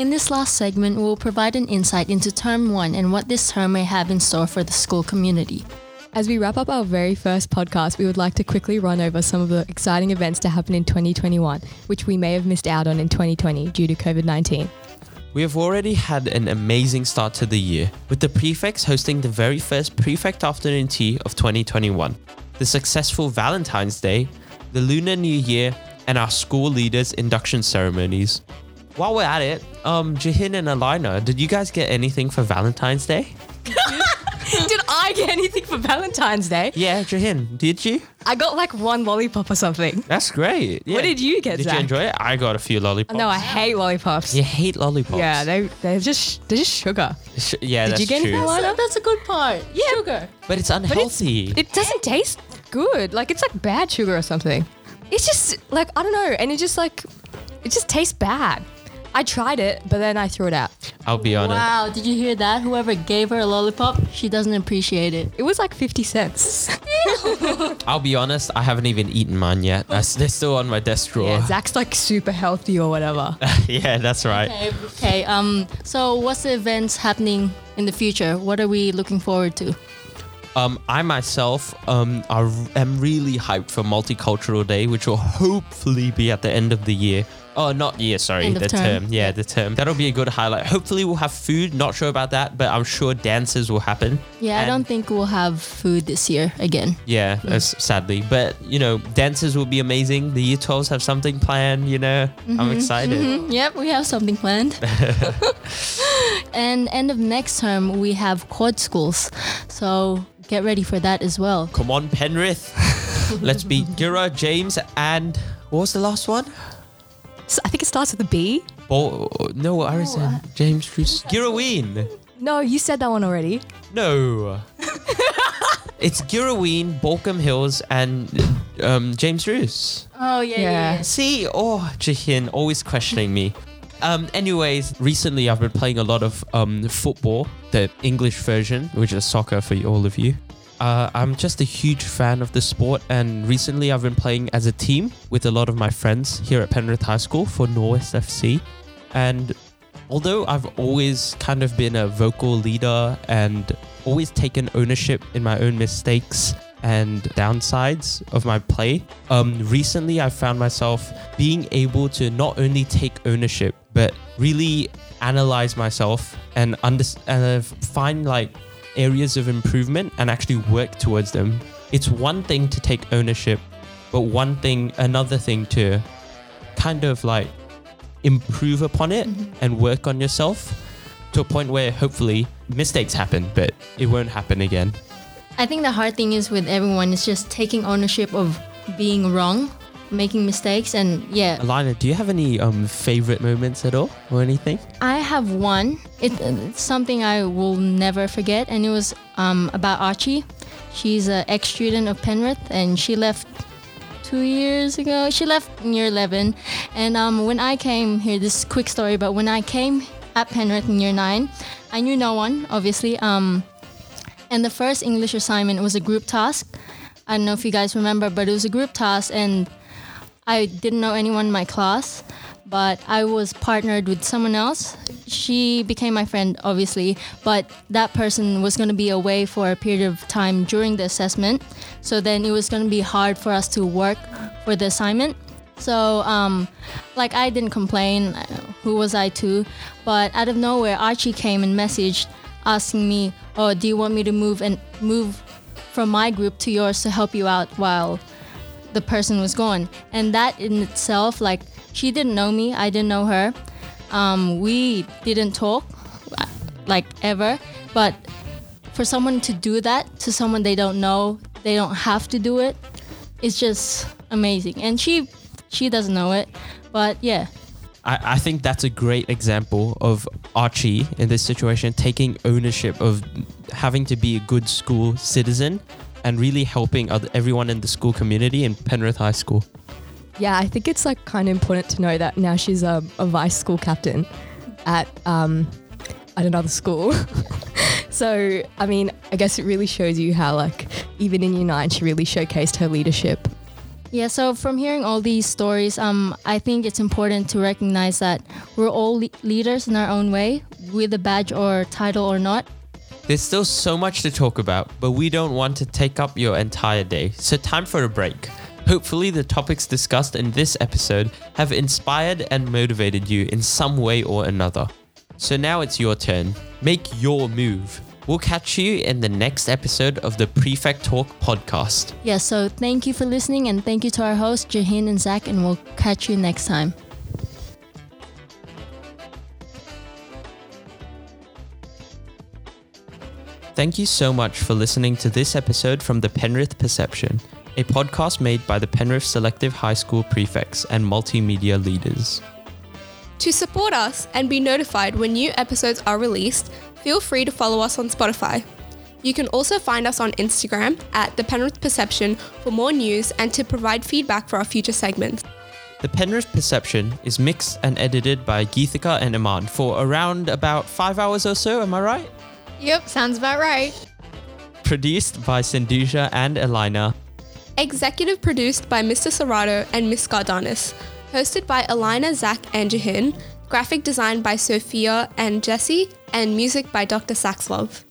In this last segment, we will provide an insight into term one and what this term may have in store for the school community. As we wrap up our very first podcast, we would like to quickly run over some of the exciting events to happen in 2021, which we may have missed out on in 2020 due to COVID 19. We have already had an amazing start to the year, with the prefects hosting the very first prefect afternoon tea of 2021, the successful Valentine's Day, the Lunar New Year, and our school leaders' induction ceremonies. While we're at it, um, Jahin and Alyna, did you guys get anything for Valentine's Day? Did I get anything for Valentine's Day? Yeah, Jahin, did you? I got like one lollipop or something. That's great. Yeah. What did you get, Did Zach? you enjoy it? I got a few lollipops. No, I hate lollipops. You hate lollipops. Yeah, they they're just they're just sugar. Sh- yeah, that's it. Did that's you get true. anything like? That's a good part. Yeah, Sugar. But it's But it's, unhealthy. it doesn't taste good. Like it's like bad sugar or something. It's just like I don't know, and it just like it just tastes bad. I tried it, but then I threw it out. I'll be honest. Wow, did you hear that? Whoever gave her a lollipop, she doesn't appreciate it. It was like fifty cents. I'll be honest. I haven't even eaten mine yet. That's, they're still on my desk drawer. Yeah, Zach's like super healthy or whatever. yeah, that's right. Okay, okay. Um, so what's the events happening in the future? What are we looking forward to? Um, I myself um, are, am really hyped for Multicultural Day, which will hopefully be at the end of the year. Oh, not year, sorry, End the term. term. Yeah, the term. That'll be a good highlight. Hopefully, we'll have food. Not sure about that, but I'm sure dances will happen. Yeah, I don't think we'll have food this year again. Yeah, that's sadly. But, you know, dances will be amazing. The year 12s have something planned, you know. I'm excited. Mhm, Yep, we have something planned. and end of next term, we have quad schools. So get ready for that as well. Come on, Penrith. Let's be Gira, James, and what was the last one? So I think it starts with a B. Bo- no, Arison. James Bruce. Girraween. No, you said that one already. No. it's Girraween, Baulkham Hills, and um, James Ruse. Oh yeah, Yeah. See, oh, Jahin, always questioning me. Um, anyways, recently I've been playing a lot of um, football, the English version, which is soccer for all of you. Uh, I'm just a huge fan of the sport, and recently I've been playing as a team with a lot of my friends here at Penrith High School for Norwest FC. And although I've always kind of been a vocal leader and always taken ownership in my own mistakes and downsides of my play, um, recently I found myself being able to not only take ownership but really analyze myself and under- uh, find like areas of improvement and actually work towards them. It's one thing to take ownership, but one thing, another thing to kind of like improve upon it mm-hmm. and work on yourself to a point where hopefully mistakes happen, but it won't happen again. I think the hard thing is with everyone is just taking ownership of being wrong, making mistakes, and yeah, Alyna, do you have any um favorite moments at all or anything? I have one. It, it's something I will never forget, and it was um, about Archie. She's an ex-student of Penrith, and she left two years ago. She left in year 11, and um, when I came here, this quick story, but when I came at Penrith in year nine, I knew no one, obviously. Um, and the first English assignment was a group task. I don't know if you guys remember, but it was a group task, and I didn't know anyone in my class, but I was partnered with someone else. She became my friend, obviously, but that person was going to be away for a period of time during the assessment. So then it was going to be hard for us to work for the assignment. So, um, like, I didn't complain. Who was I to? But out of nowhere, Archie came and messaged asking me, "Oh, do you want me to move and move from my group to yours to help you out while the person was gone. And that in itself, like, she didn't know me, I didn't know her. Um, we didn't talk, like, ever. But for someone to do that to someone they don't know, they don't have to do it, it's just amazing. And she, she doesn't know it, but yeah. I, I think that's a great example of Archie in this situation taking ownership of having to be a good school citizen and really helping other, everyone in the school community in Penrith High School. Yeah, I think it's like kind of important to know that now she's a, a vice school captain at um, at another school. so I mean, I guess it really shows you how like even in year nine she really showcased her leadership Yeah, so from hearing all these stories, um, I think it's important to recognize that we're all le- leaders in our own way, with a badge or title or not. There's still so much to talk about, but we don't want to take up your entire day, so time for a break. Hopefully, the topics discussed in this episode have inspired and motivated you in some way or another. So now it's your turn. Make your move. We'll catch you in the next episode of the Prefect Talk podcast. Yeah, so thank you for listening and thank you to our hosts, Jahin and Zach, and we'll catch you next time. Thank you so much for listening to this episode from the Penrith Perception, a podcast made by the Penrith Selective High School prefects and multimedia leaders. To support us and be notified when new episodes are released, feel free to follow us on Spotify. You can also find us on Instagram at the Penrith Perception for more news and to provide feedback for our future segments. The Penrith Perception is mixed and edited by Geethika and Iman for around about five hours or so, am I right? Yep, sounds about right. Produced by Sindhuja and Alyna. Executive produced by Mr. Serrato and Miss Gardanis. Hosted by Alyna, Zach, and Jahin. Graphic design by Sophia and Jesse. And music by Dr. Saxlove.